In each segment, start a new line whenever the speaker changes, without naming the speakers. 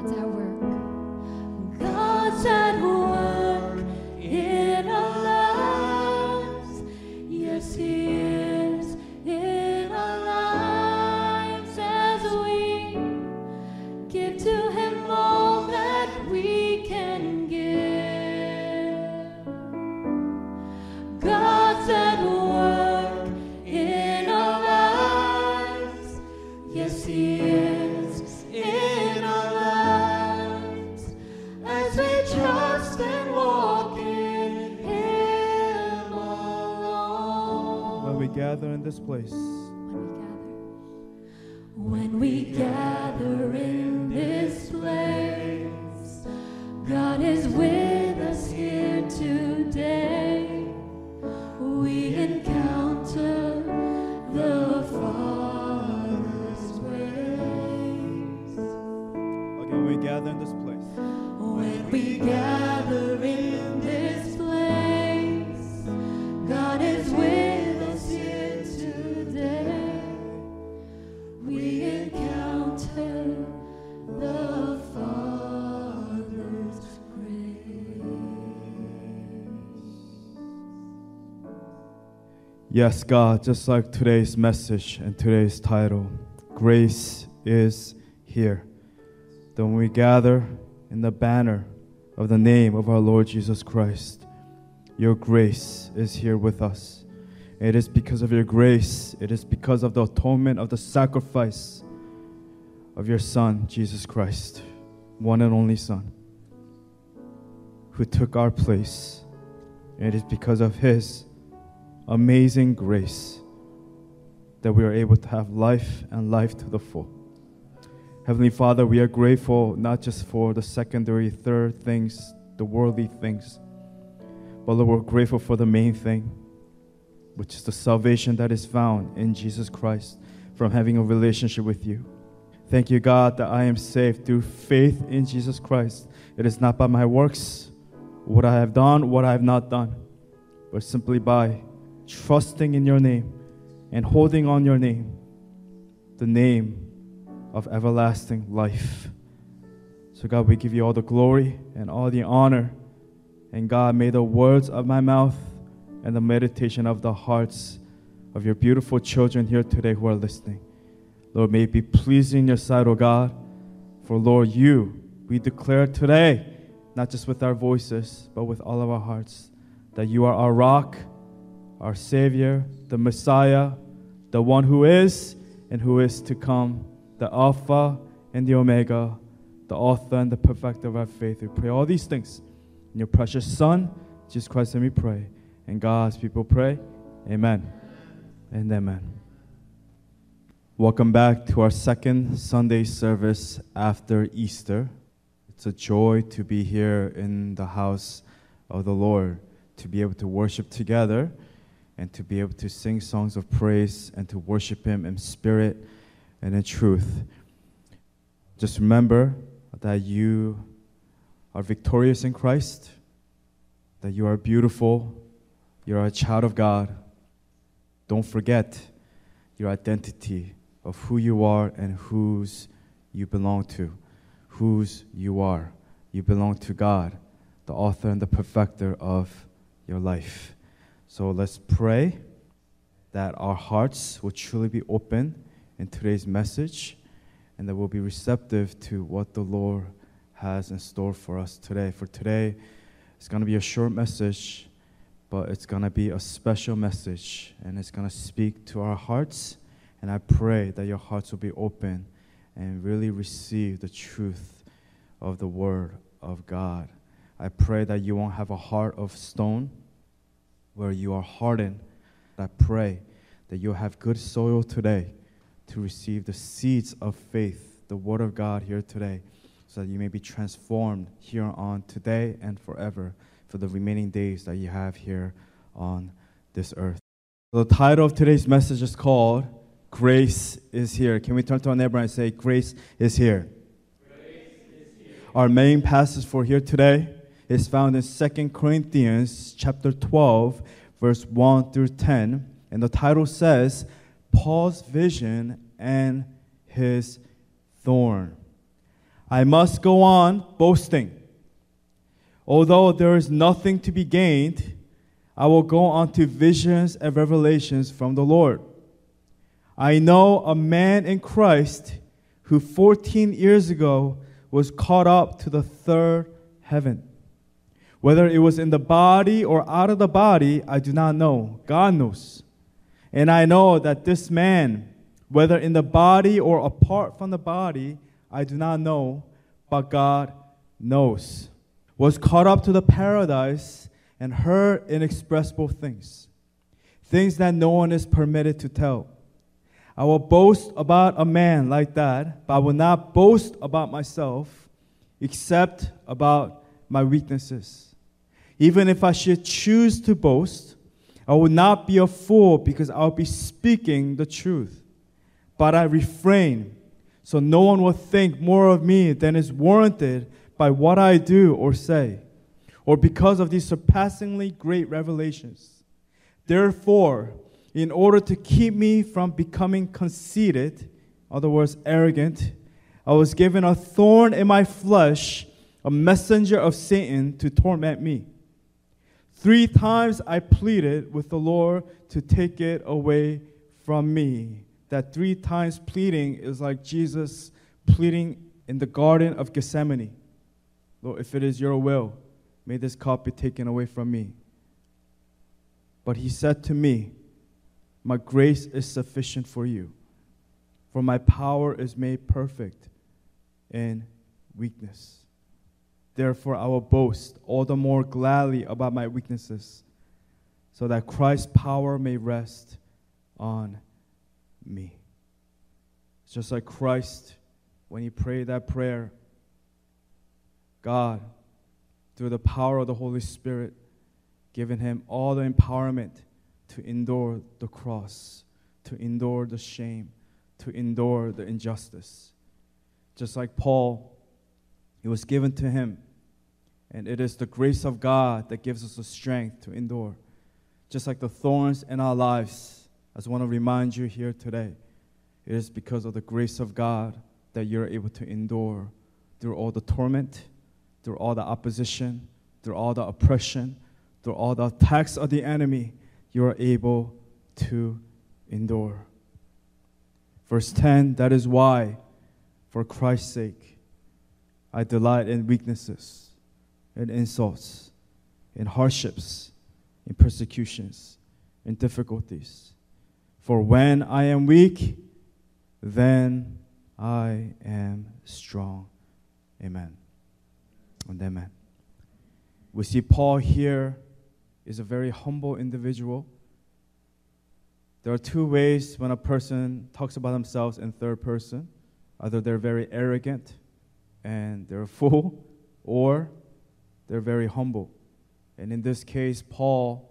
God's at work.
God's at work
this place, Yes, God, just like today's message and today's title, grace is here. Then we gather in the banner of the name of our Lord Jesus Christ. Your grace is here with us. It is because of your grace, it is because of the atonement of the sacrifice of your Son, Jesus Christ, one and only Son, who took our place. It is because of his amazing grace that we are able to have life and life to the full. Heavenly Father, we are grateful not just for the secondary, third things, the worldly things, but Lord, we're grateful for the main thing, which is the salvation that is found in Jesus Christ from having a relationship with you. Thank you, God, that I am saved through faith in Jesus Christ. It is not by my works, what I have done, what I have not done, but simply by trusting in your name and holding on your name, the name of everlasting life. So, God, we give you all the glory and all the honor. And God, may the words of my mouth and the meditation of the hearts of your beautiful children here today who are listening, Lord, may it be pleasing in your sight, O God. For, Lord, you, we declare today, not just with our voices, but with all of our hearts, that you are our rock, our Savior, the Messiah, the one who is and who is to come, the Alpha and the Omega, the author and the perfecter of our faith. We pray all these things in your precious Son, Jesus Christ, and we pray. And God's people pray, Amen and Amen. Welcome back to our second Sunday service after Easter. It's a joy to be here in the house of the Lord, to be able to worship together and to be able to sing songs of praise and to worship Him in spirit and in truth. Just remember that you are victorious in Christ, that you are beautiful, you're a child of God. Don't forget your identity of who you are and whose you belong to, whose you are. You belong to God, the author and the perfecter of your life. So let's pray that our hearts will truly be open in today's message and that we'll be receptive to what the Lord has in store for us today. For today, it's going to be a short message, but it's going to be a special message and it's going to speak to our hearts. And I pray that your hearts will be open and really receive the truth of the Word of God. I pray that you won't have a heart of stone where you are hardened. I pray that you'll have good soil today to receive the seeds of faith, the Word of God here today, so that you may be transformed here on today and forever for the remaining days that you have here on this earth. The title of today's message is called Grace is Here. Can we turn to our neighbor and say, Grace is here? Our main passage for here today is found in 2 Corinthians chapter 12, verse 1 through 10. And the title says, Paul's vision and his thorn. I must go on boasting. Although there is nothing to be gained, I will go on to visions and revelations from the Lord. I know a man in Christ who 14 years ago was caught up to the third heaven. Whether it was in the body or out of the body, I do not know. God knows. And I know that this man, whether in the body or apart from the body, I do not know, but God knows, was caught up to the paradise and heard inexpressible things, things that no one is permitted to tell. I will boast about a man like that, but I will not boast about myself except about my weaknesses. Even if I should choose to boast, I will not be a fool because I'll be speaking the truth. But I refrain so no one will think more of me than is warranted by what I do or say, or because of these surpassingly great revelations. Therefore, in order to keep me from becoming conceited, other words, arrogant, I was given a thorn in my flesh, a messenger of Satan to torment me. Three times I pleaded with the Lord to take it away from me. That three times pleading is like Jesus pleading in the Garden of Gethsemane. Lord, if it is your will, may this cup be taken away from me. But he said to me, My grace is sufficient for you, for my power is made perfect in weakness. Therefore, I will boast all the more gladly about my weaknesses, so that Christ's power may rest on me. It's just like Christ, when he prayed that prayer, God, through the power of the Holy Spirit, given him all the empowerment to endure the cross, to endure the shame, to endure the injustice. Just like Paul, it was given to him. And it is the grace of God that gives us the strength to endure. Just like the thorns in our lives, I just want to remind you here today, it is because of the grace of God that you're able to endure through all the torment, through all the opposition, through all the oppression, through all the attacks of the enemy, you are able to endure. Verse 10 That is why, for Christ's sake, I delight in weaknesses, in insults, in hardships, in persecutions, in difficulties. For when I am weak, then I am strong. Amen. And amen. We see Paul here is a very humble individual. There are two ways when a person talks about themselves in third person either they're very arrogant and they're a fool, or they're very humble. And in this case, Paul,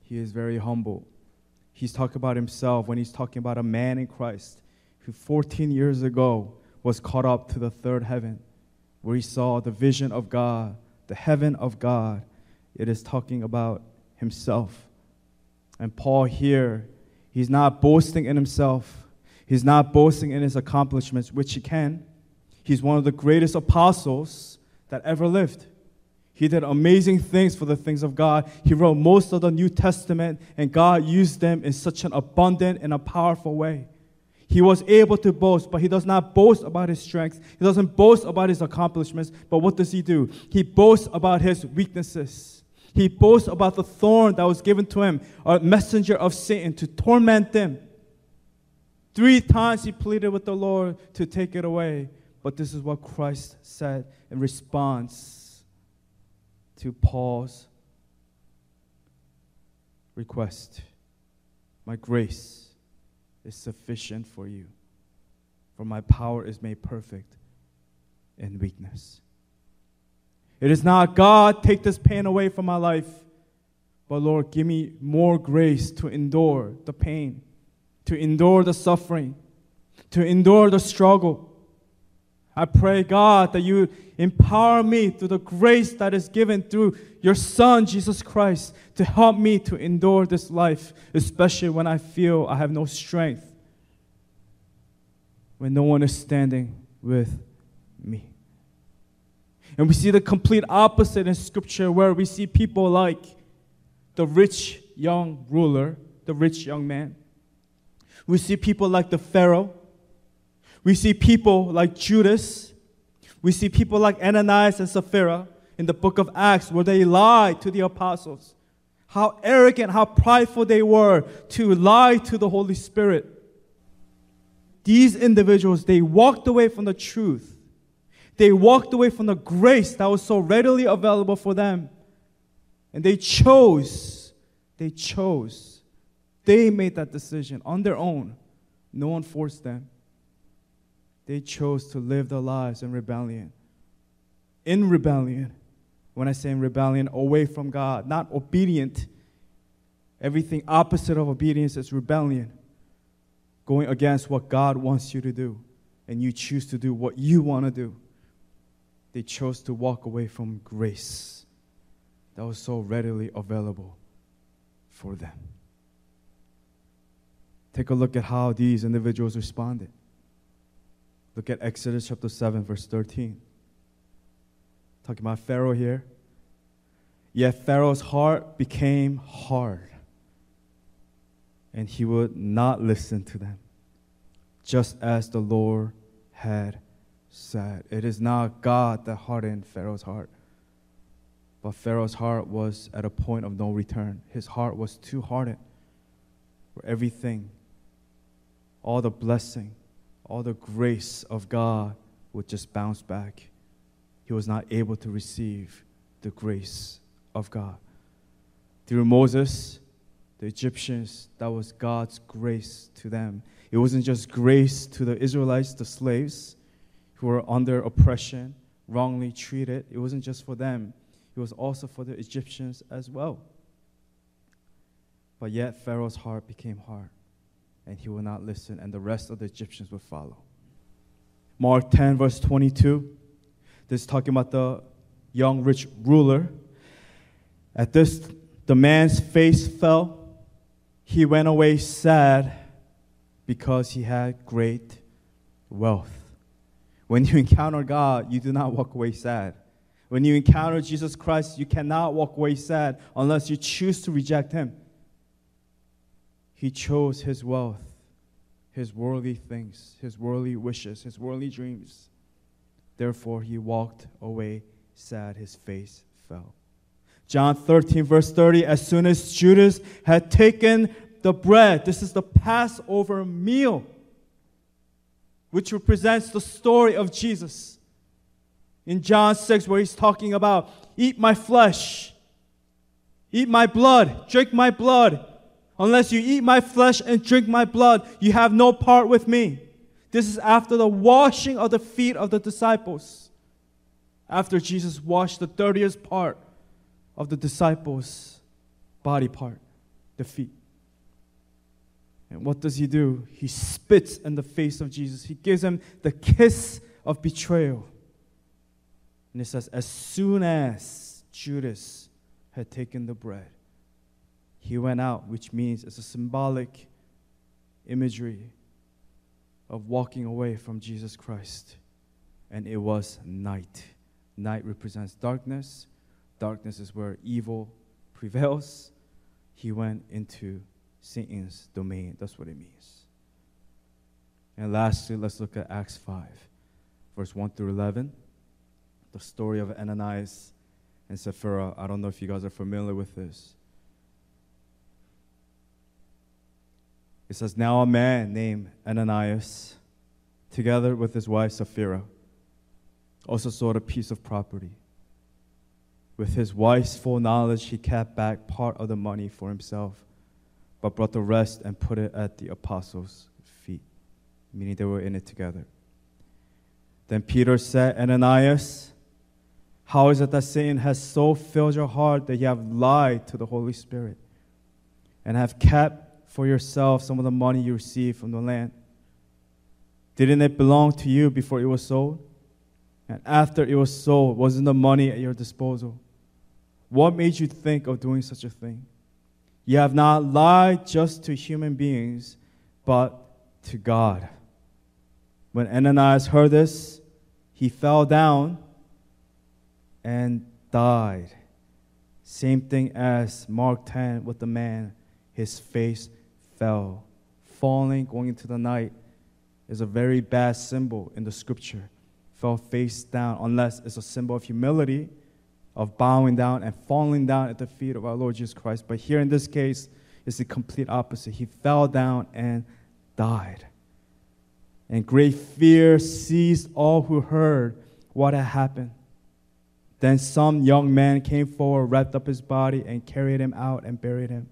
he is very humble. He's talking about himself when he's talking about a man in Christ who 14 years ago was caught up to the third heaven, where he saw the vision of God, the heaven of God. It is talking about himself. And Paul here, he's not boasting in himself. He's not boasting in his accomplishments, which he can. He's one of the greatest apostles that ever lived. He did amazing things for the things of God. He wrote most of the New Testament, and God used them in such an abundant and a powerful way. He was able to boast, but he does not boast about his strengths. He doesn't boast about his accomplishments, but what does he do? He boasts about his weaknesses. He boasts about the thorn that was given to him, a messenger of Satan to torment them. Three times he pleaded with the Lord to take it away. But this is what Christ said in response to Paul's request My grace is sufficient for you, for my power is made perfect in weakness. It is not God, take this pain away from my life, but Lord, give me more grace to endure the pain to endure the suffering, to endure the struggle. I pray, God, that you empower me through the grace that is given through your Son, Jesus Christ, to help me to endure this life, especially when I feel I have no strength, when no one is standing with me. And we see the complete opposite in Scripture where we see people like the rich young ruler, the rich young man. We see people like the Pharaoh. We see people like Judas. We see people like Ananias and Sapphira in the book of Acts where they lied to the apostles. How arrogant, how prideful they were to lie to the Holy Spirit. These individuals, they walked away from the truth. They walked away from the grace that was so readily available for them. And they chose, they chose. They made that decision on their own. No one forced them. They chose to live their lives in rebellion. In rebellion. When I say in rebellion, away from God, not obedient. Everything opposite of obedience is rebellion going against what God wants you to do, and you choose to do what you want to do. They chose to walk away from grace that was so readily available for them. Take a look at how these individuals responded. Look at Exodus chapter 7, verse 13. Talking about Pharaoh here. Yet Pharaoh's heart became hard and he would not listen to them, just as the Lord had said. It is not God that hardened Pharaoh's heart, but Pharaoh's heart was at a point of no return. His heart was too hardened, for everything, all the blessing, all the grace of God would just bounce back. He was not able to receive the grace of God. Through Moses, the Egyptians, that was God's grace to them. It wasn't just grace to the Israelites, the slaves who were under oppression, wrongly treated. It wasn't just for them, it was also for the Egyptians as well. But yet, Pharaoh's heart became hard, and he will not listen, and the rest of the Egyptians will follow. Mark 10, verse 22, this is talking about the young rich ruler. At this, the man's face fell he went away sad because he had great wealth. When you encounter God, you do not walk away sad. When you encounter Jesus Christ, you cannot walk away sad unless you choose to reject Him. He chose His wealth, His worldly things, His worldly wishes, His worldly dreams. Therefore, he walked away sad. His face fell. John 13, verse 30, as soon as Judas had taken the bread, this is the Passover meal, which represents the story of Jesus. In John 6, where he's talking about, eat my flesh, eat my blood, drink my blood. Unless you eat my flesh and drink my blood, you have no part with me. This is after the washing of the feet of the disciples. After Jesus washed the dirtiest part of the disciples' body part, the feet. And what does he do? He spits in the face of Jesus. He gives him the kiss of betrayal. And it says, as soon as Judas had taken the bread, he went out, which means it's a symbolic imagery of walking away from Jesus Christ. And it was night. Night represents darkness, darkness is where evil prevails. He went into Satan's domain. That's what it means. And lastly, let's look at Acts 5, verse 1 through 11. The story of Ananias and Sapphira. I don't know if you guys are familiar with this. It says, Now a man named Ananias, together with his wife Sapphira, also sold a piece of property. With his wife's full knowledge, he kept back part of the money for himself, but brought the rest and put it at the apostles' feet, meaning they were in it together. Then Peter said, Ananias, how is it that Satan has so filled your heart that you have lied to the Holy Spirit and have kept for yourself some of the money you received from the land? Didn't it belong to you before it was sold? And after it was sold, wasn't the money at your disposal? What made you think of doing such a thing? You have not lied just to human beings, but to God. When Ananias heard this, he fell down and died. Same thing as Mark 10 with the man, his face fell. Falling, going into the night, is a very bad symbol in the scripture. Fell face down, unless it's a symbol of humility, of bowing down and falling down at the feet of our Lord Jesus Christ. But here in this case, it's the complete opposite. He fell down and died. And great fear seized all who heard what had happened. Then some young man came forward, wrapped up his body, and carried him out and buried him.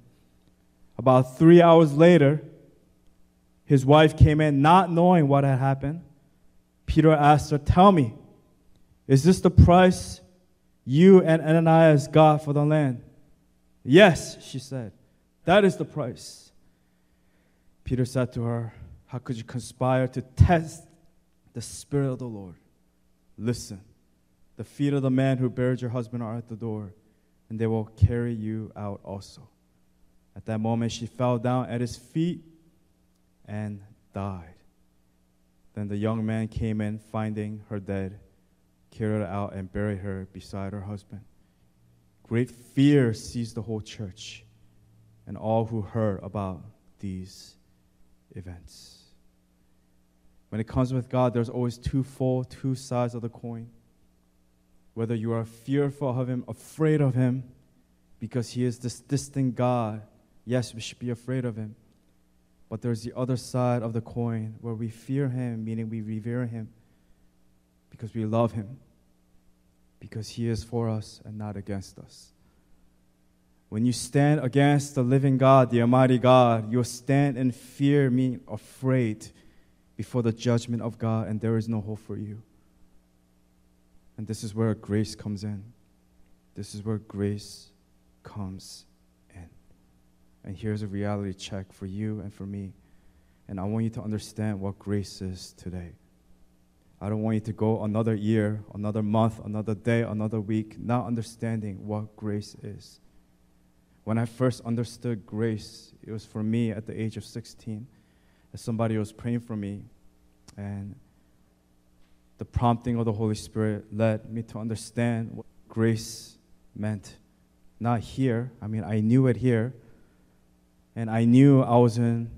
About three hours later, his wife came in, not knowing what had happened. Peter asked her, Tell me, is this the price you and Ananias got for the land? Yes, she said. That is the price. Peter said to her, How could you conspire to test the Spirit of the Lord? Listen, the feet of the man who buried your husband are at the door, and they will carry you out also. At that moment, she fell down at his feet and died. Then the young man came in, finding her dead, carried her out, and buried her beside her husband. Great fear seized the whole church and all who heard about these events. When it comes with God, there's always two full, two sides of the coin. Whether you are fearful of Him, afraid of Him, because He is this distant God, yes, we should be afraid of Him. But there's the other side of the coin where we fear Him, meaning we revere Him, because we love Him, because He is for us and not against us. When you stand against the living God, the Almighty God, you stand in fear, meaning afraid before the judgment of God, and there is no hope for you. And this is where grace comes in. This is where grace comes. And here's a reality check for you and for me. And I want you to understand what grace is today. I don't want you to go another year, another month, another day, another week, not understanding what grace is. When I first understood grace, it was for me at the age of 16. As somebody was praying for me, and the prompting of the Holy Spirit led me to understand what grace meant. Not here, I mean, I knew it here, and I knew I wasn't.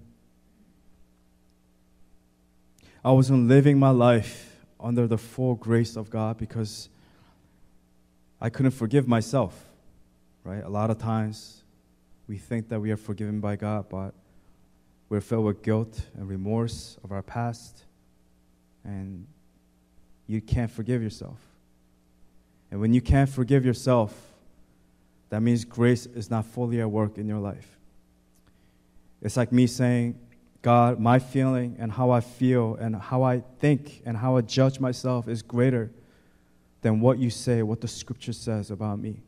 I wasn't living my life under the full grace of God because I couldn't forgive myself right? A lot of times we think that we are forgiven by God, but we're filled with guilt and remorse of our past, and you can't forgive yourself. And when you can't forgive yourself, that means grace is not fully at work in your life. It's like me saying, God, my feeling and how I feel and how I think and how I judge myself is greater than what you say, what the scripture says about me.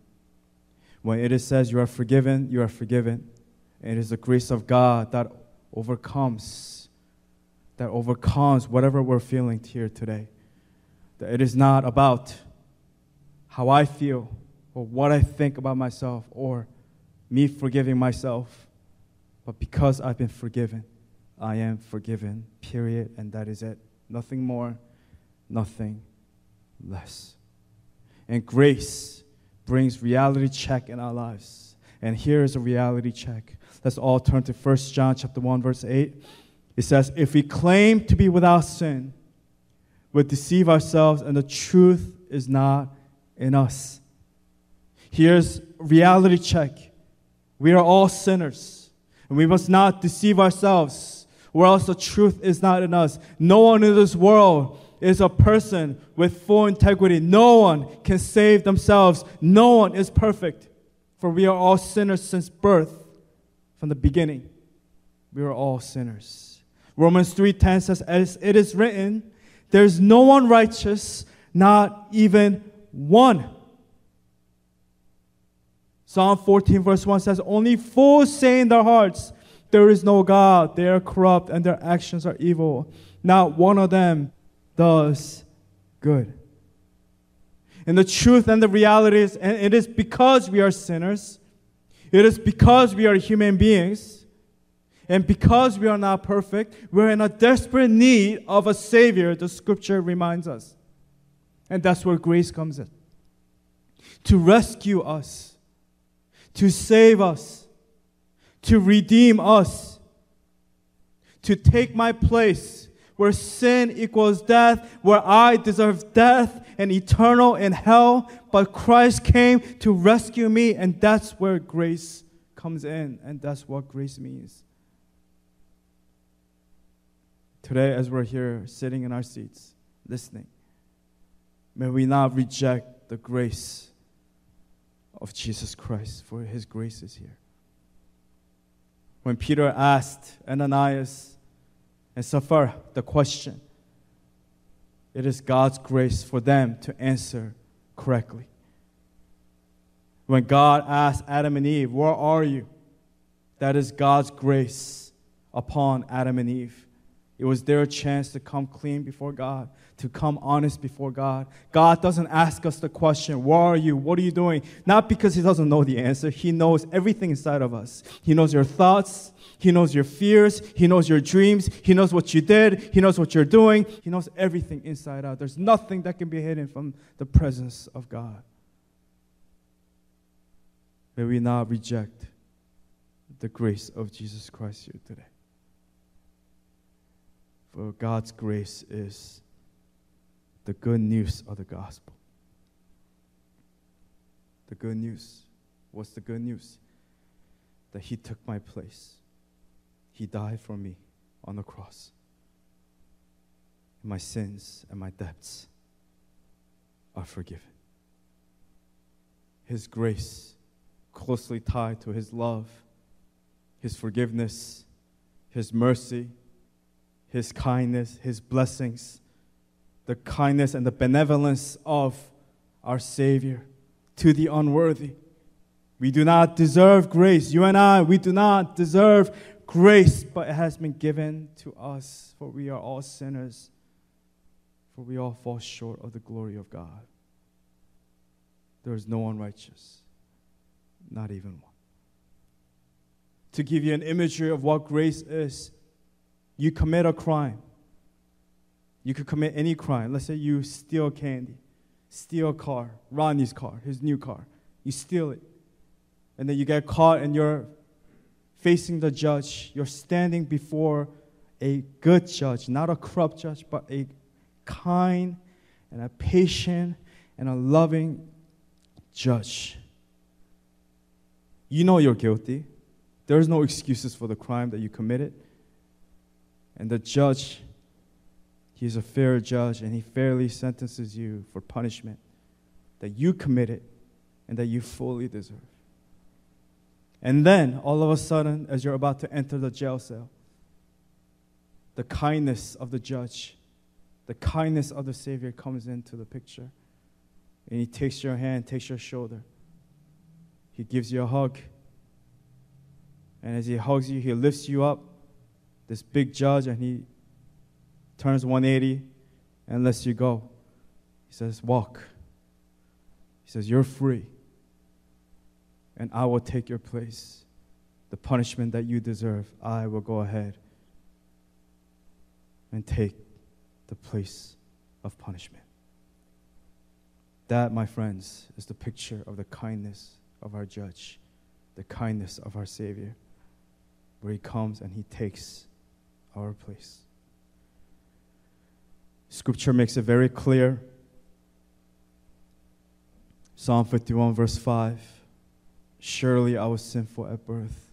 When it says you are forgiven, you are forgiven. It is the grace of God that overcomes, that overcomes whatever we're feeling here today. That it is not about how I feel or what I think about myself or me forgiving myself, but because I've been forgiven, I am forgiven, period, and that is it. Nothing more, nothing less. And grace brings reality check in our lives. And here is a reality check. Let's all turn to 1 John chapter 1 verse 8. It says, "If we claim to be without sin, we deceive ourselves and the truth is not in us." Here's reality check. We are all sinners, and we must not deceive ourselves, or else the truth is not in us. No one in this world is a person with full integrity. No one can save themselves. No one is perfect. For we are all sinners since birth, from the beginning. We are all sinners. Romans 3:10 says, As it is written, there's no one righteous, not even one. Psalm 14, verse 1 says, Only fools say in their hearts, There is no God. They are corrupt and their actions are evil. Not one of them does good. And the truth and the reality is, and it is because we are sinners, it is because we are human beings, and because we are not perfect, we're in a desperate need of a Savior, the scripture reminds us. And that's where grace comes in to rescue us, to save us, to redeem us, to take my place where sin equals death, where I deserve death and eternal in hell, but Christ came to rescue me, and that's where grace comes in, and that's what grace means. Today, as we're here sitting in our seats, listening, may we not reject the grace of Jesus Christ, for his grace is here. When Peter asked Ananias and Sapphira the question, it is God's grace for them to answer correctly. When God asked Adam and Eve, Where are you? That is God's grace upon Adam and Eve. It was their chance to come clean before God, to come honest before God. God doesn't ask us the question, Where are you? What are you doing? Not because He doesn't know the answer. He knows everything inside of us. He knows your thoughts. He knows your fears. He knows your dreams. He knows what you did. He knows what you're doing. He knows everything inside out. There's nothing that can be hidden from the presence of God. May we not reject the grace of Jesus Christ here today. For God's grace is the good news of the gospel. The good news. What's the good news? That He took my place. He died for me on the cross. My sins and my debts are forgiven. His grace, closely tied to His love, His forgiveness, His mercy, his kindness, His blessings, the kindness and the benevolence of our Savior to the unworthy. We do not deserve grace. You and I, we do not deserve grace, but it has been given to us, for we are all sinners, for we all fall short of the glory of God. There is no one righteous, not even one. To give you an imagery of what grace is, you commit a crime. You could commit any crime. Let's say you steal candy, steal a car, Ronnie's car, his new car. You steal it. And then you get caught and you're facing the judge. You're standing before a good judge, not a corrupt judge, but a kind and a patient and a loving judge. You know you're guilty. There's no excuses for the crime that you committed. And the judge, he's a fair judge, and he fairly sentences you for punishment that you committed and that you fully deserve. And then, all of a sudden, as you're about to enter the jail cell, the kindness of the judge, the kindness of the Savior comes into the picture. And he takes your hand, takes your shoulder. He gives you a hug. And as he hugs you, he lifts you up this big judge and he turns 180 and lets you go. He says, Walk. He says, You're free. And I will take your place. The punishment that you deserve, I will go ahead and take the place of punishment. That, my friends, is the picture of the kindness of our judge, the kindness of our Savior, where he comes and he takes our place. Scripture makes it very clear. Psalm 51, verse 5 Surely I was sinful at birth,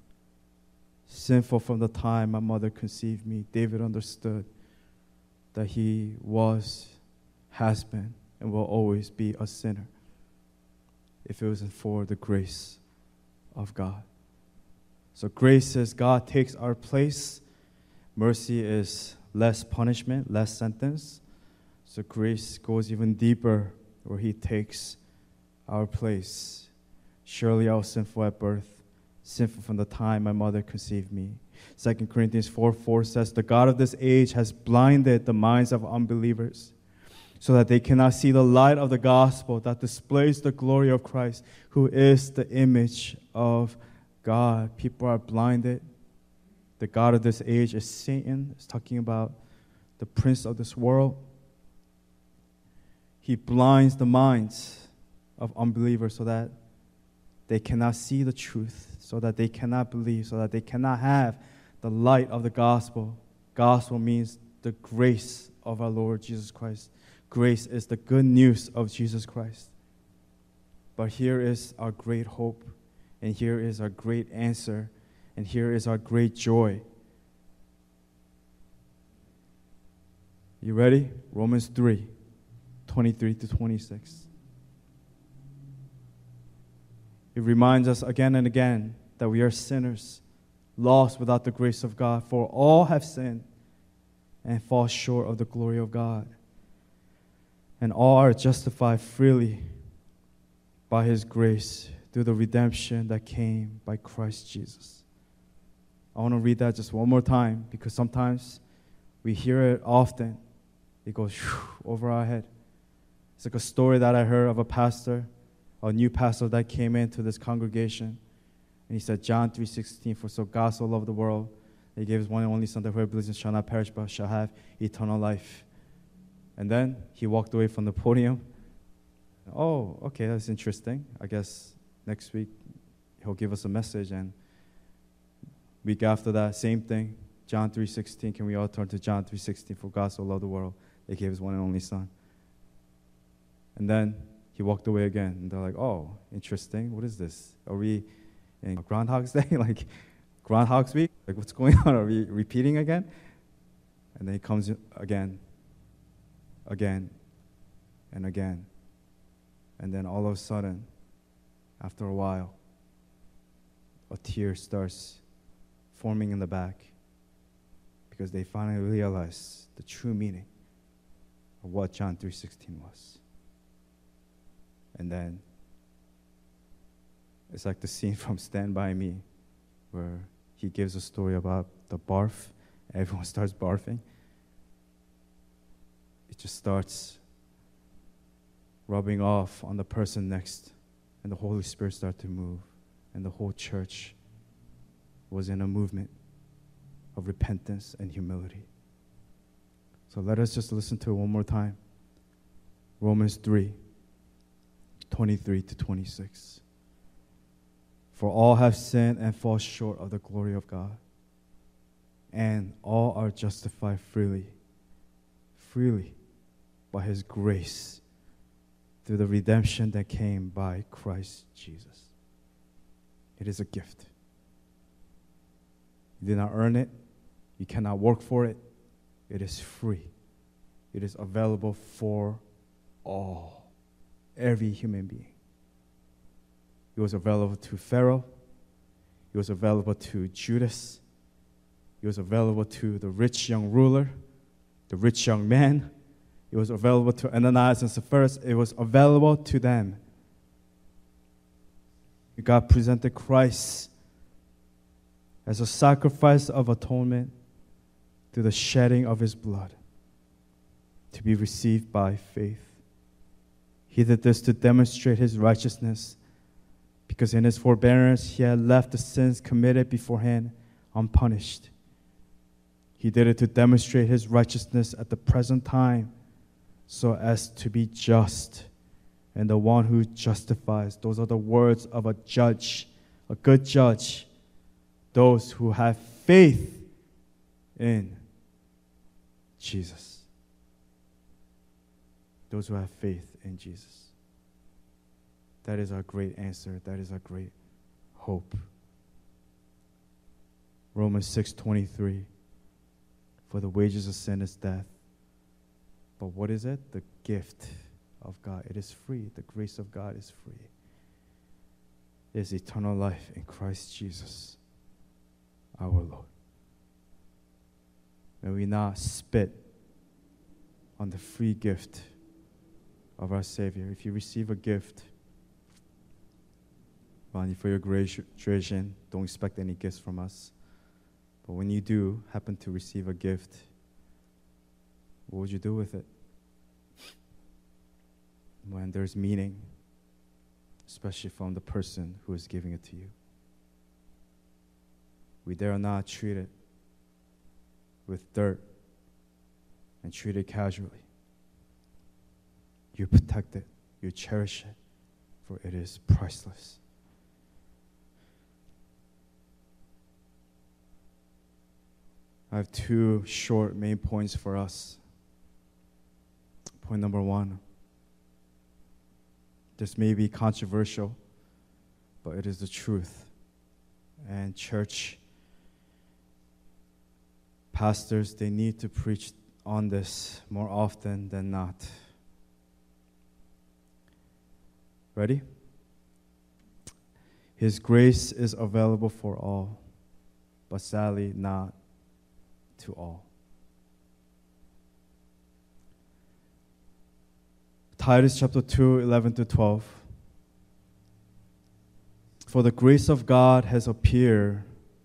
sinful from the time my mother conceived me. David understood that he was, has been, and will always be a sinner if it wasn't for the grace of God. So grace says God takes our place Mercy is less punishment, less sentence. So grace goes even deeper where He takes our place. Surely I was sinful at birth, sinful from the time my mother conceived me. 2 Corinthians 4 4 says, The God of this age has blinded the minds of unbelievers so that they cannot see the light of the gospel that displays the glory of Christ, who is the image of God. People are blinded the God of this age is Satan. It's talking about the prince of this world. He blinds the minds of unbelievers so that they cannot see the truth, so that they cannot believe, so that they cannot have the light of the gospel. Gospel means the grace of our Lord Jesus Christ. Grace is the good news of Jesus Christ. But here is our great hope, and here is our great answer, and here is our great joy. You ready? Romans 3 23 to 26. It reminds us again and again that we are sinners, lost without the grace of God, for all have sinned and fall short of the glory of God. And all are justified freely by His grace through the redemption that came by Christ Jesus. I want to read that just one more time because sometimes we hear it often. It goes over our head. It's like a story that I heard of a pastor, a new pastor that came into this congregation. And he said, John 3.16, for so God so loved the world, he gave his one and only son that whoever believes in shall not perish but shall have eternal life. And then he walked away from the podium. Oh, okay, that's interesting. I guess next week he'll give us a message and week after that, same thing. John 3.16, can we all turn to John 3.16, for God so loved the world, he gave his one and only son. And then he walked away again. And they're like, oh, interesting. What is this? Are we in Groundhog's Day? like Groundhog's Week? Like, what's going on? Are we repeating again? And then he comes again, again, and again. And then all of a sudden, after a while, a tear starts forming in the back because they finally realize the true meaning of what John 3:16 was. And then it's like the scene from Stand By Me where he gives a story about the barf. Everyone starts barfing. It just starts rubbing off on the person next, and the Holy Spirit starts to move, and the whole church was in a movement of repentance and humility. So let us just listen to it one more time. Romans 3 23 to 26. For all have sinned and fall short of the glory of God, and all are justified freely, freely by His grace through the redemption that came by Christ Jesus. It is a gift. You did not earn it, you cannot work for it. It is free, it is available for all, every human being. It was available to Pharaoh, it was available to Judas, it was available to the rich young ruler, the rich young man. It was available to Ananias and Sapphira. It was available to them. God presented Christ as a sacrifice of atonement through the shedding of his blood to be received by faith. He did this to demonstrate his righteousness because in his forbearance he had left the sins committed beforehand unpunished. He did it to demonstrate his righteousness at the present time so as to be just and the one who justifies. Those are the words of a judge, a good judge. Those who have faith in Jesus. Those who have faith in Jesus. That is our great answer. That is our great hope. Romans 6:23 For the wages of sin is death. But what is it? The gift of God. It is free. The grace of God is free. It is eternal life in Christ Jesus, our Lord. May we not spit on the free gift of our Savior. If you receive a gift, Bonnie, for your graduation, don't expect any gifts from us. But when you do happen to receive a gift, what would you do with it? When there's meaning, especially from the person who is giving it to you. We dare not treat it with dirt and treat it casually. you protect it, you cherish it, for it is priceless. I have two short main points for us. Point number one this may be controversial, but it is the truth. And church pastors, they need to preach on this more often than not. Ready? His grace is available for all, but sadly not to all. Titus chapter 2, 11 to 12. For the grace of God has appeared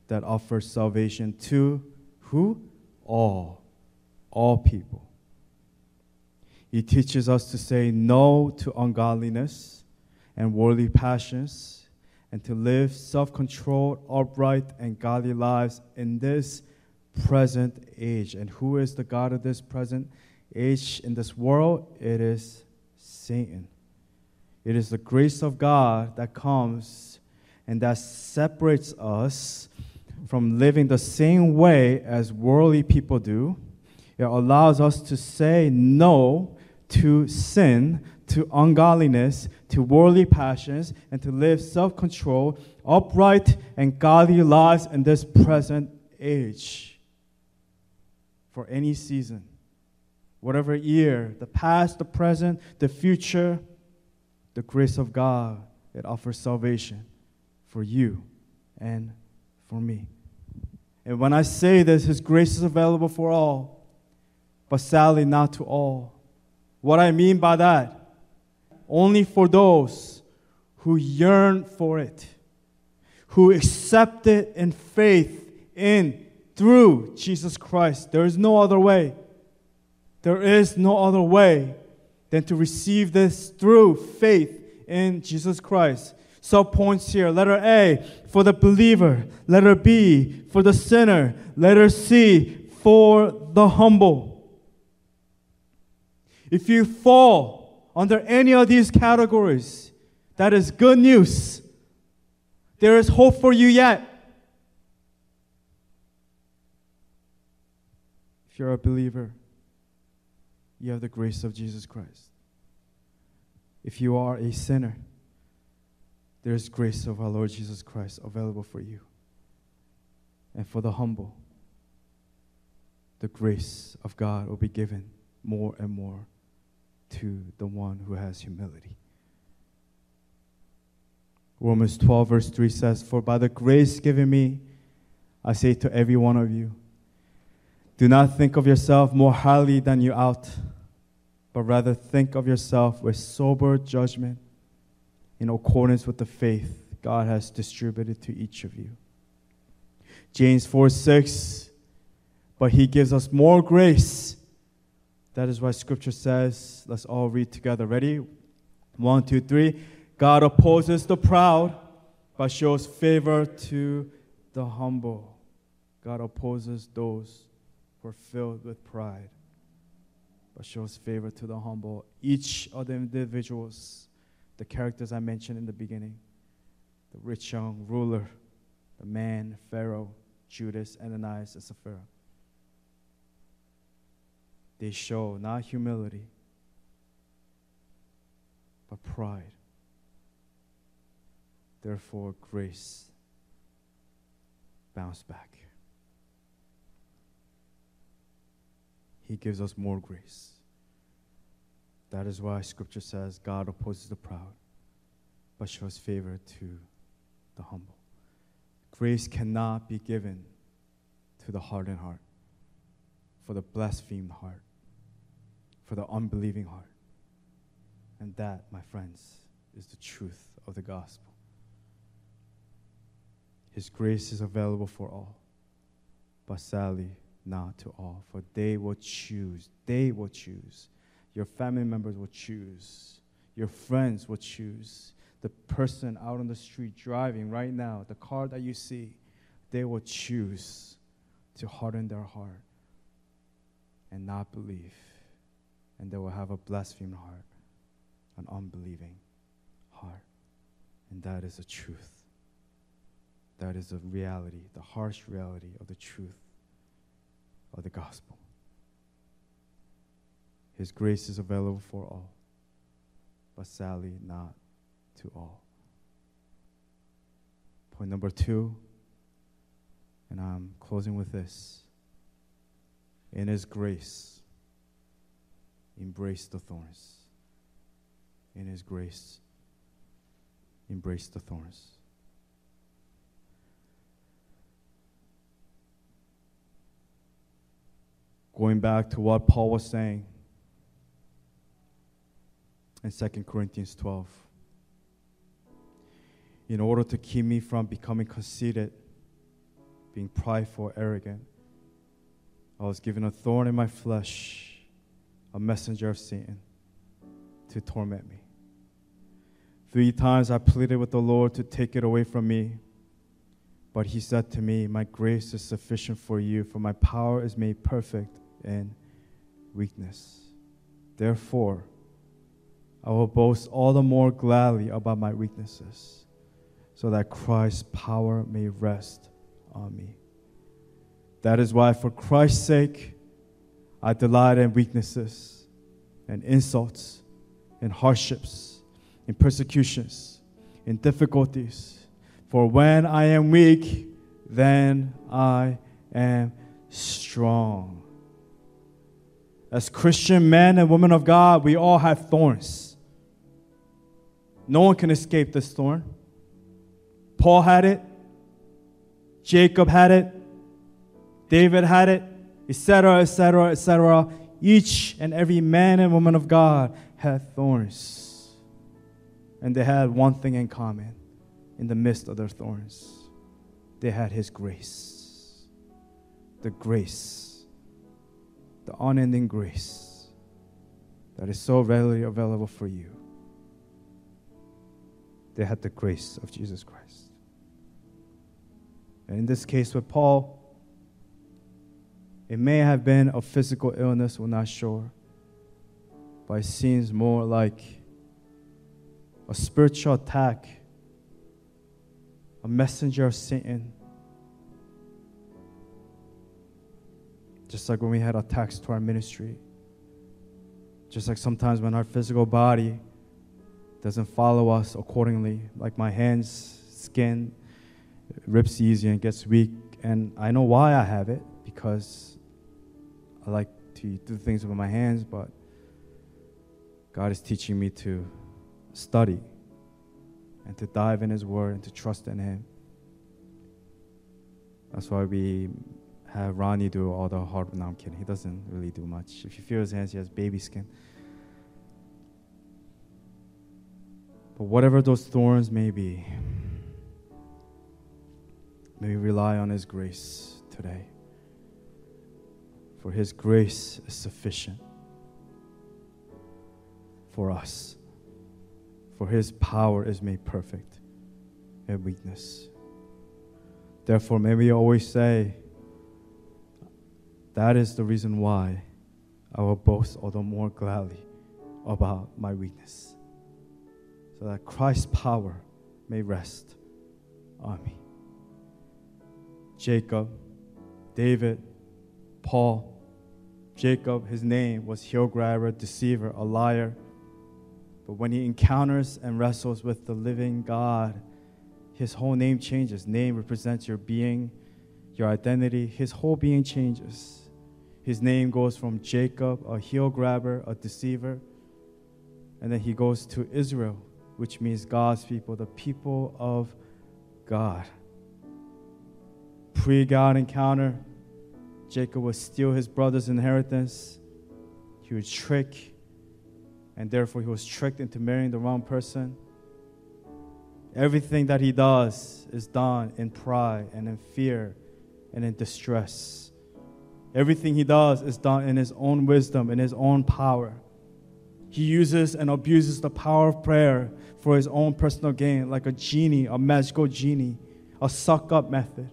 that offers salvation to who? All. All people. He teaches us to say no to ungodliness and worldly passions and to live self controlled, upright, and godly lives in this present age. And who is the God of this present age in this world? It is Satan. It is the grace of God that comes and that separates us from living the same way as worldly people do. It allows us to say no to sin, to ungodliness, to worldly passions, and to live self control, upright, and godly lives in this present age for any season. Whatever year, the past, the present, the future, the grace of God, it offers salvation for you and for me. And when I say this, His grace is available for all, but sadly not to all. What I mean by that, only for those who yearn for it, who accept it in faith in through Jesus Christ. There is no other way. There is no other way than to receive this through faith in Jesus Christ. Sub points here. Letter A for the believer. Letter B for the sinner. Letter C for the humble. If you fall under any of these categories, that is good news. There is hope for you yet. If you're a believer, you have the grace of Jesus Christ. If you are a sinner, there is grace of our Lord Jesus Christ available for you. And for the humble, the grace of God will be given more and more to the one who has humility. Romans 12, verse 3 says, For by the grace given me, I say to every one of you, do not think of yourself more highly than you ought, but rather think of yourself with sober judgment in accordance with the faith God has distributed to each of you. James 4 6, but he gives us more grace. That is why scripture says, let's all read together. Ready? One, two, three. God opposes the proud, but shows favor to the humble. God opposes those who are filled with pride, but shows favor to the humble. Each of the individuals, the characters I mentioned in the beginning, the rich young ruler, the man, Pharaoh, Judas, Ananias, and Sapphira. They show not humility, but pride. Therefore, grace bounce back. He gives us more grace. That is why Scripture says God opposes the proud, but shows favor to the humble. Grace cannot be given to the hardened heart, for the blasphemed heart, for the unbelieving heart. And that, my friends, is the truth of the gospel. His grace is available for all, but sadly, not to all, for they will choose. They will choose. Your family members will choose. Your friends will choose. The person out on the street driving right now, the car that you see, they will choose to harden their heart and not believe. And they will have a blasphemed heart an unbelieving heart. And that is the truth. That is the reality, the harsh reality of the truth of the gospel. His grace is available for all, but sadly not to all. Point number two, and I'm closing with this. In His grace, embrace the thorns. In His grace, embrace the thorns. Going back to what Paul was saying in 2 Corinthians 12. In order to keep me from becoming conceited, being prideful, arrogant, I was given a thorn in my flesh, a messenger of Satan to torment me. Three times I pleaded with the Lord to take it away from me. But he said to me, My grace is sufficient for you, for my power is made perfect in weakness. Therefore, I will boast all the more gladly about my weaknesses, so that Christ's power may rest on me. That is why, for Christ's sake, I delight in weaknesses and insults and hardships and persecutions and difficulties. For when I am weak, then I am strong. As Christian men and women of God, we all have thorns. No one can escape this thorn. Paul had it, Jacob had it, David had it, etc., etc., etc. Each and every man and woman of God had thorns. And they had one thing in common in the midst of their thorns they had His grace. The grace, the unending grace that is so readily available for you. They had the grace of Jesus Christ. And in this case with Paul, it may have been a physical illness, we're not sure. But it seems more like a spiritual attack, a messenger of Satan. Just like when we had attacks to our ministry. Just like sometimes when our physical body doesn't follow us accordingly, like my hands, skin rips easy and gets weak. And I know why I have it because I like to do things with my hands, but God is teaching me to study and to dive in His Word and to trust in Him. That's why we have Ronnie do all the hard. No, I'm kidding. He doesn't really do much. If you feel his hands, he has baby skin. But whatever those thorns may be, may we rely on His grace today. For His grace is sufficient for us. For His power is made perfect in weakness. Therefore, may we always say, that is the reason why I will boast all the more gladly about my weakness so that Christ's power may rest on me. Jacob, David, Paul, Jacob, his name was heel grabber, deceiver, a liar. But when he encounters and wrestles with the living God, his whole name changes. Name represents your being, your identity. His whole being changes. His name goes from Jacob, a heel grabber, a deceiver, and then he goes to Israel, which means God's people, the people of God. Pre God encounter, Jacob would steal his brother's inheritance. He would trick, and therefore he was tricked into marrying the wrong person. Everything that he does is done in pride and in fear and in distress. Everything he does is done in his own wisdom, in his own power. He uses and abuses the power of prayer for his own personal gain, like a genie, a magical genie, a suck up method.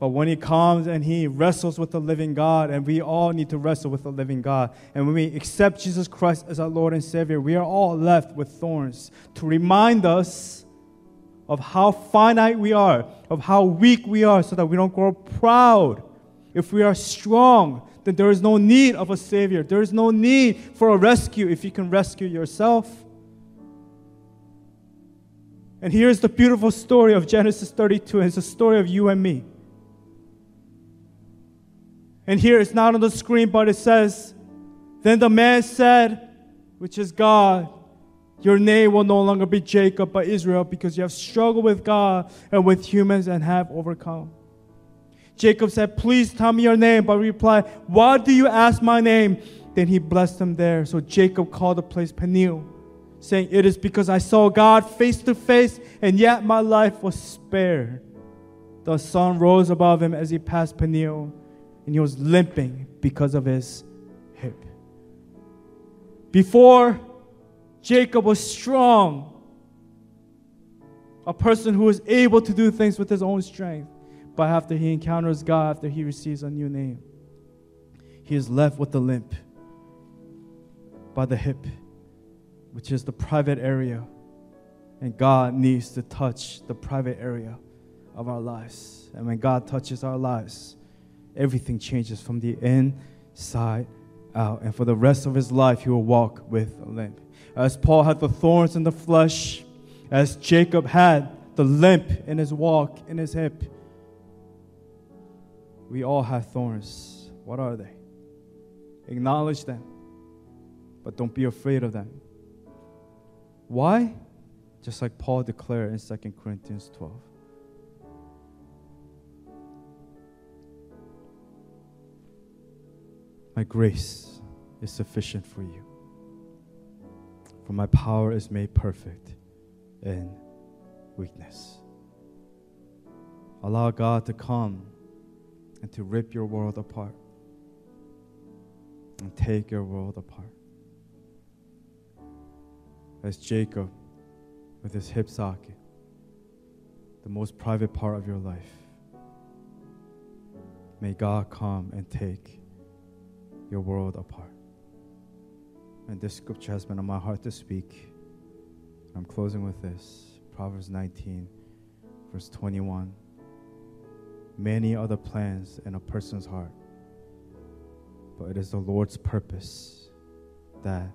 But when he comes and he wrestles with the living God, and we all need to wrestle with the living God, and when we accept Jesus Christ as our Lord and Savior, we are all left with thorns to remind us of how finite we are, of how weak we are, so that we don't grow proud. If we are strong, then there is no need of a Savior. There is no need for a rescue if you can rescue yourself. And here's the beautiful story of Genesis 32. It's a story of you and me. And here it's not on the screen, but it says, Then the man said, which is God, Your name will no longer be Jacob, but Israel, because you have struggled with God and with humans and have overcome. Jacob said, Please tell me your name. But replied, Why do you ask my name? Then he blessed him there. So Jacob called the place Peniel, saying, It is because I saw God face to face, and yet my life was spared. The sun rose above him as he passed Peniel, and he was limping because of his hip. Before, Jacob was strong, a person who was able to do things with his own strength. But after he encounters God, after he receives a new name, he is left with the limp by the hip, which is the private area. And God needs to touch the private area of our lives. And when God touches our lives, everything changes from the inside out. And for the rest of his life, he will walk with a limp. As Paul had the thorns in the flesh, as Jacob had the limp in his walk, in his hip we all have thorns. What are they? Acknowledge them, but don't be afraid of them. Why? Just like Paul declared in 2 Corinthians 12. My grace is sufficient for you, for my power is made perfect in weakness. Allow God to come and to rip your world apart and take your world apart. As Jacob with his hip socket, the most private part of your life, may God come and take your world apart. And this scripture has been on my heart to speak. I'm closing with this Proverbs 19, verse 21 many other plans in a person's heart, but it is the Lord's purpose that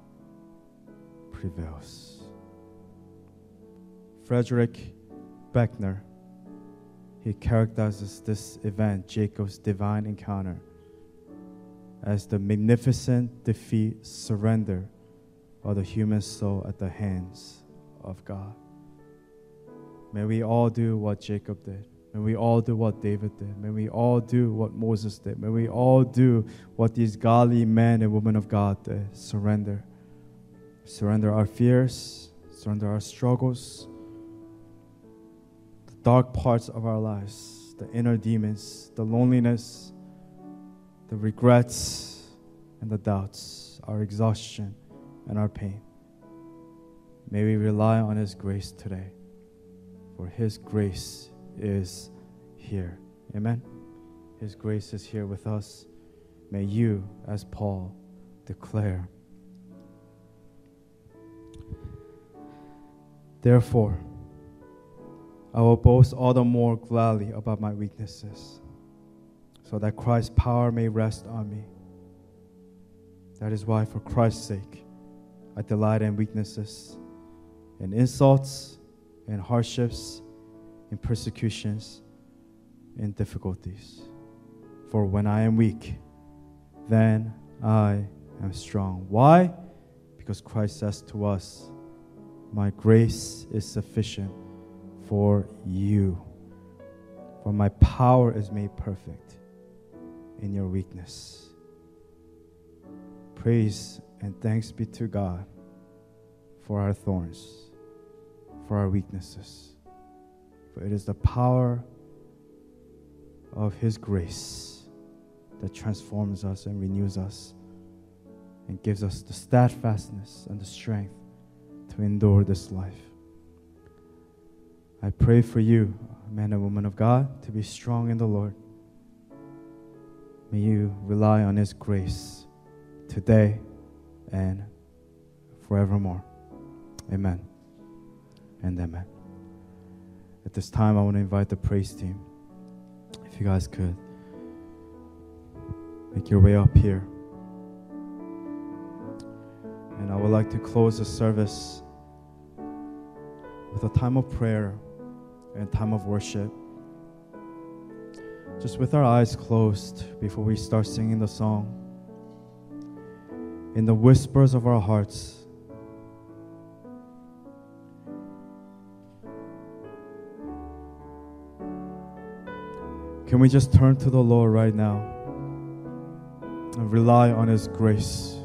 prevails. Frederick Buechner, he characterizes this event, Jacob's divine encounter, as the magnificent defeat, surrender of the human soul at the hands of God. May we all do what Jacob did. May we all do what David did. May we all do what Moses did. May we all do what these godly men and women of God did. Surrender. Surrender our fears, surrender our struggles, the dark parts of our lives, the inner demons, the loneliness, the regrets, and the doubts, our exhaustion, and our pain. May we rely on His grace today, for His grace is here. Amen. His grace is here with us. May you, as Paul, declare. Therefore, I will boast all the more gladly about my weaknesses, so that Christ's power may rest on me. That is why, for Christ's sake, I delight in weaknesses, in insults, in hardships in persecutions, in difficulties. For when I am weak, then I am strong. Why? Because Christ says to us, My grace is sufficient for you. For my power is made perfect in your weakness. Praise and thanks be to God for our thorns, for our weaknesses. For it is the power of His grace that transforms us and renews us and gives us the steadfastness and the strength to endure this life. I pray for you, man and woman of God, to be strong in the Lord
May you rely on His grace today and forevermore. Amen and amen. This time, I want to invite the praise team. If you guys could make your way up here. And I would like to close the service with a time of prayer and time of worship. Just with our eyes closed before we start singing the song. In the whispers of our hearts, can we just turn to the Lord right now and rely on His grace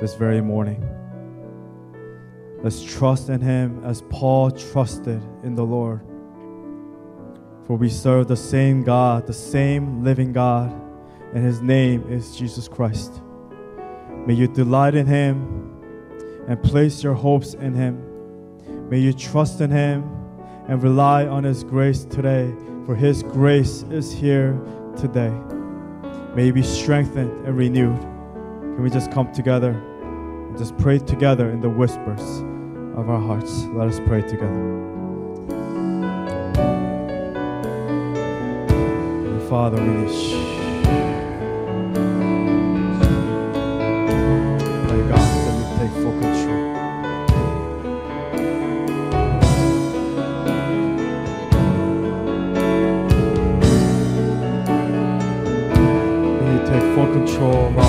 this very morning? Let's trust in Him as Paul trusted in the Lord. For we serve the same God, the same living God, and His name is Jesus Christ. May you delight in Him and place your hopes in Him. May you trust in Him and rely on His grace today, for His grace is here today. May you be strengthened and renewed. Can we just come together and just pray together in the whispers of our hearts? Let us pray together. Father, we take full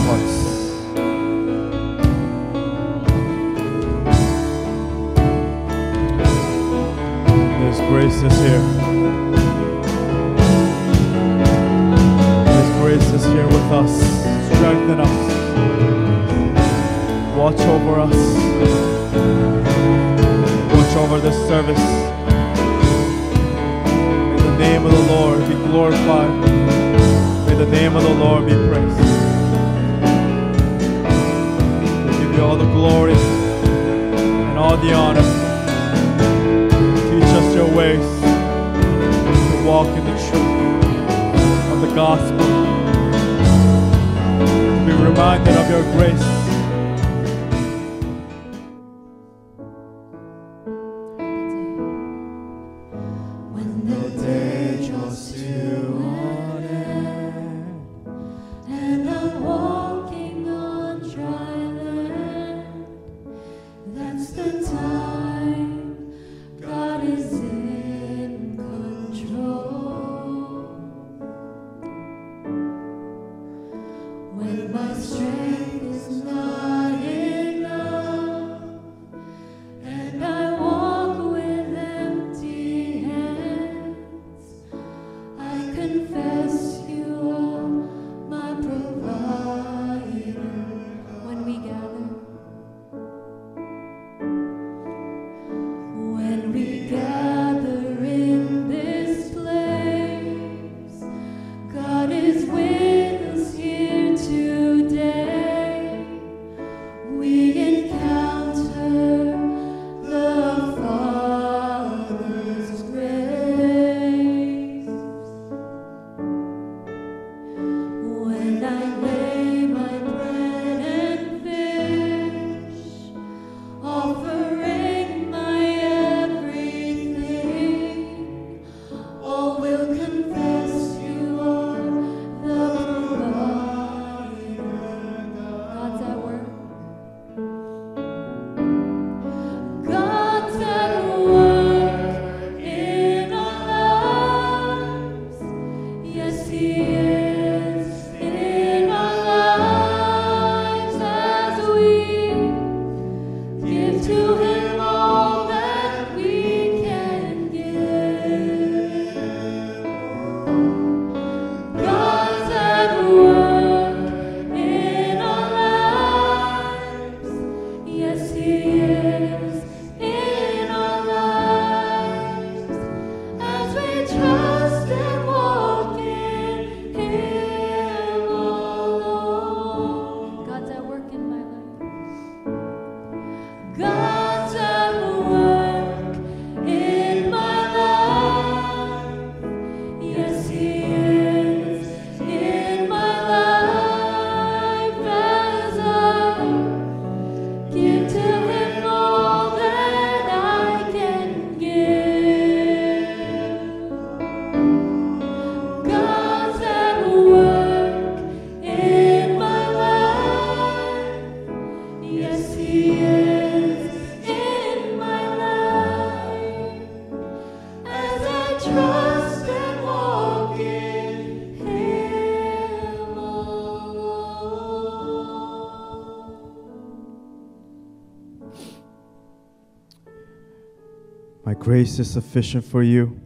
grace is
sufficient for you,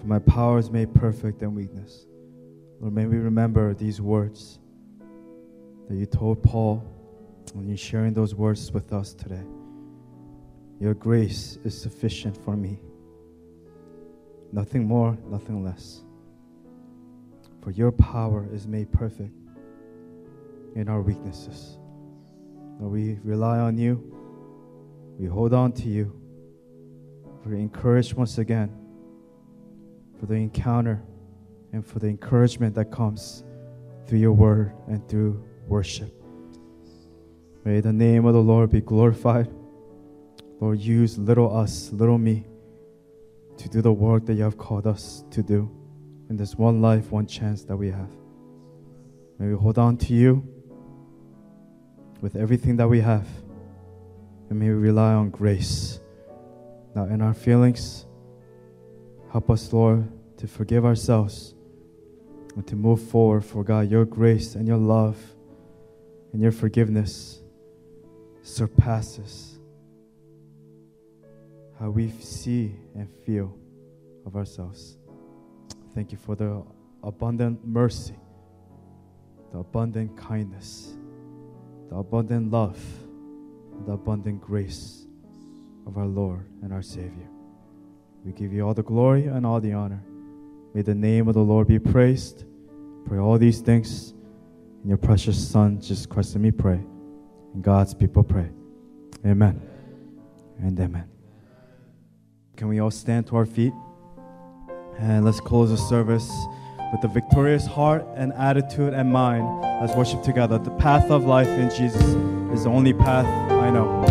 for my power is made perfect in weakness. Lord, may we remember these words that you told Paul when you're sharing those words with us today. Your grace is sufficient for me. Nothing more, nothing less. For your power is made perfect in our weaknesses. Lord, we rely on you. We hold on to you. We're encouraged once again for the encounter and for the encouragement that comes through your word and through worship. May the name of the Lord be glorified. Lord, use little us, little me, to do the work that you have called us to do in this one life, one chance that we have. May we hold on to you with everything that we have, and may we rely on grace. Now, in our feelings, help us, Lord, to forgive ourselves and to move forward for God, your grace and your love and your forgiveness surpasses how we see and feel of ourselves. Thank you for the abundant mercy, the abundant kindness, the abundant love, the abundant grace of our Lord and our Savior. We give you all the glory and all the honor. May the name of the Lord be praised. Pray all these things in your precious Son, Jesus Christ, and me pray. And God's people pray. Amen. And amen. Can we all stand to our feet? And let's close the service with a victorious heart and attitude and mind. Let's worship together. The path of life in Jesus is the only path I know.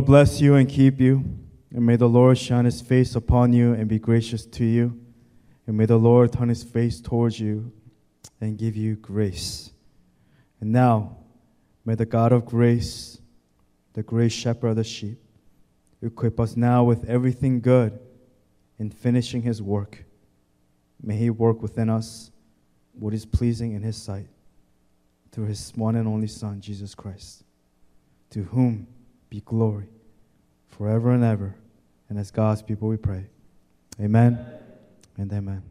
Lord bless you and keep you. And may the Lord shine his face upon you and be gracious to you. And may the Lord turn his face towards you and give you grace. And now, may the God of grace, the great shepherd of the sheep, equip us now with everything good in finishing his work. May he work within us what is pleasing in his sight through his one and only Son, Jesus Christ, to whom be glory forever and ever. And as God's people we pray. Amen and amen.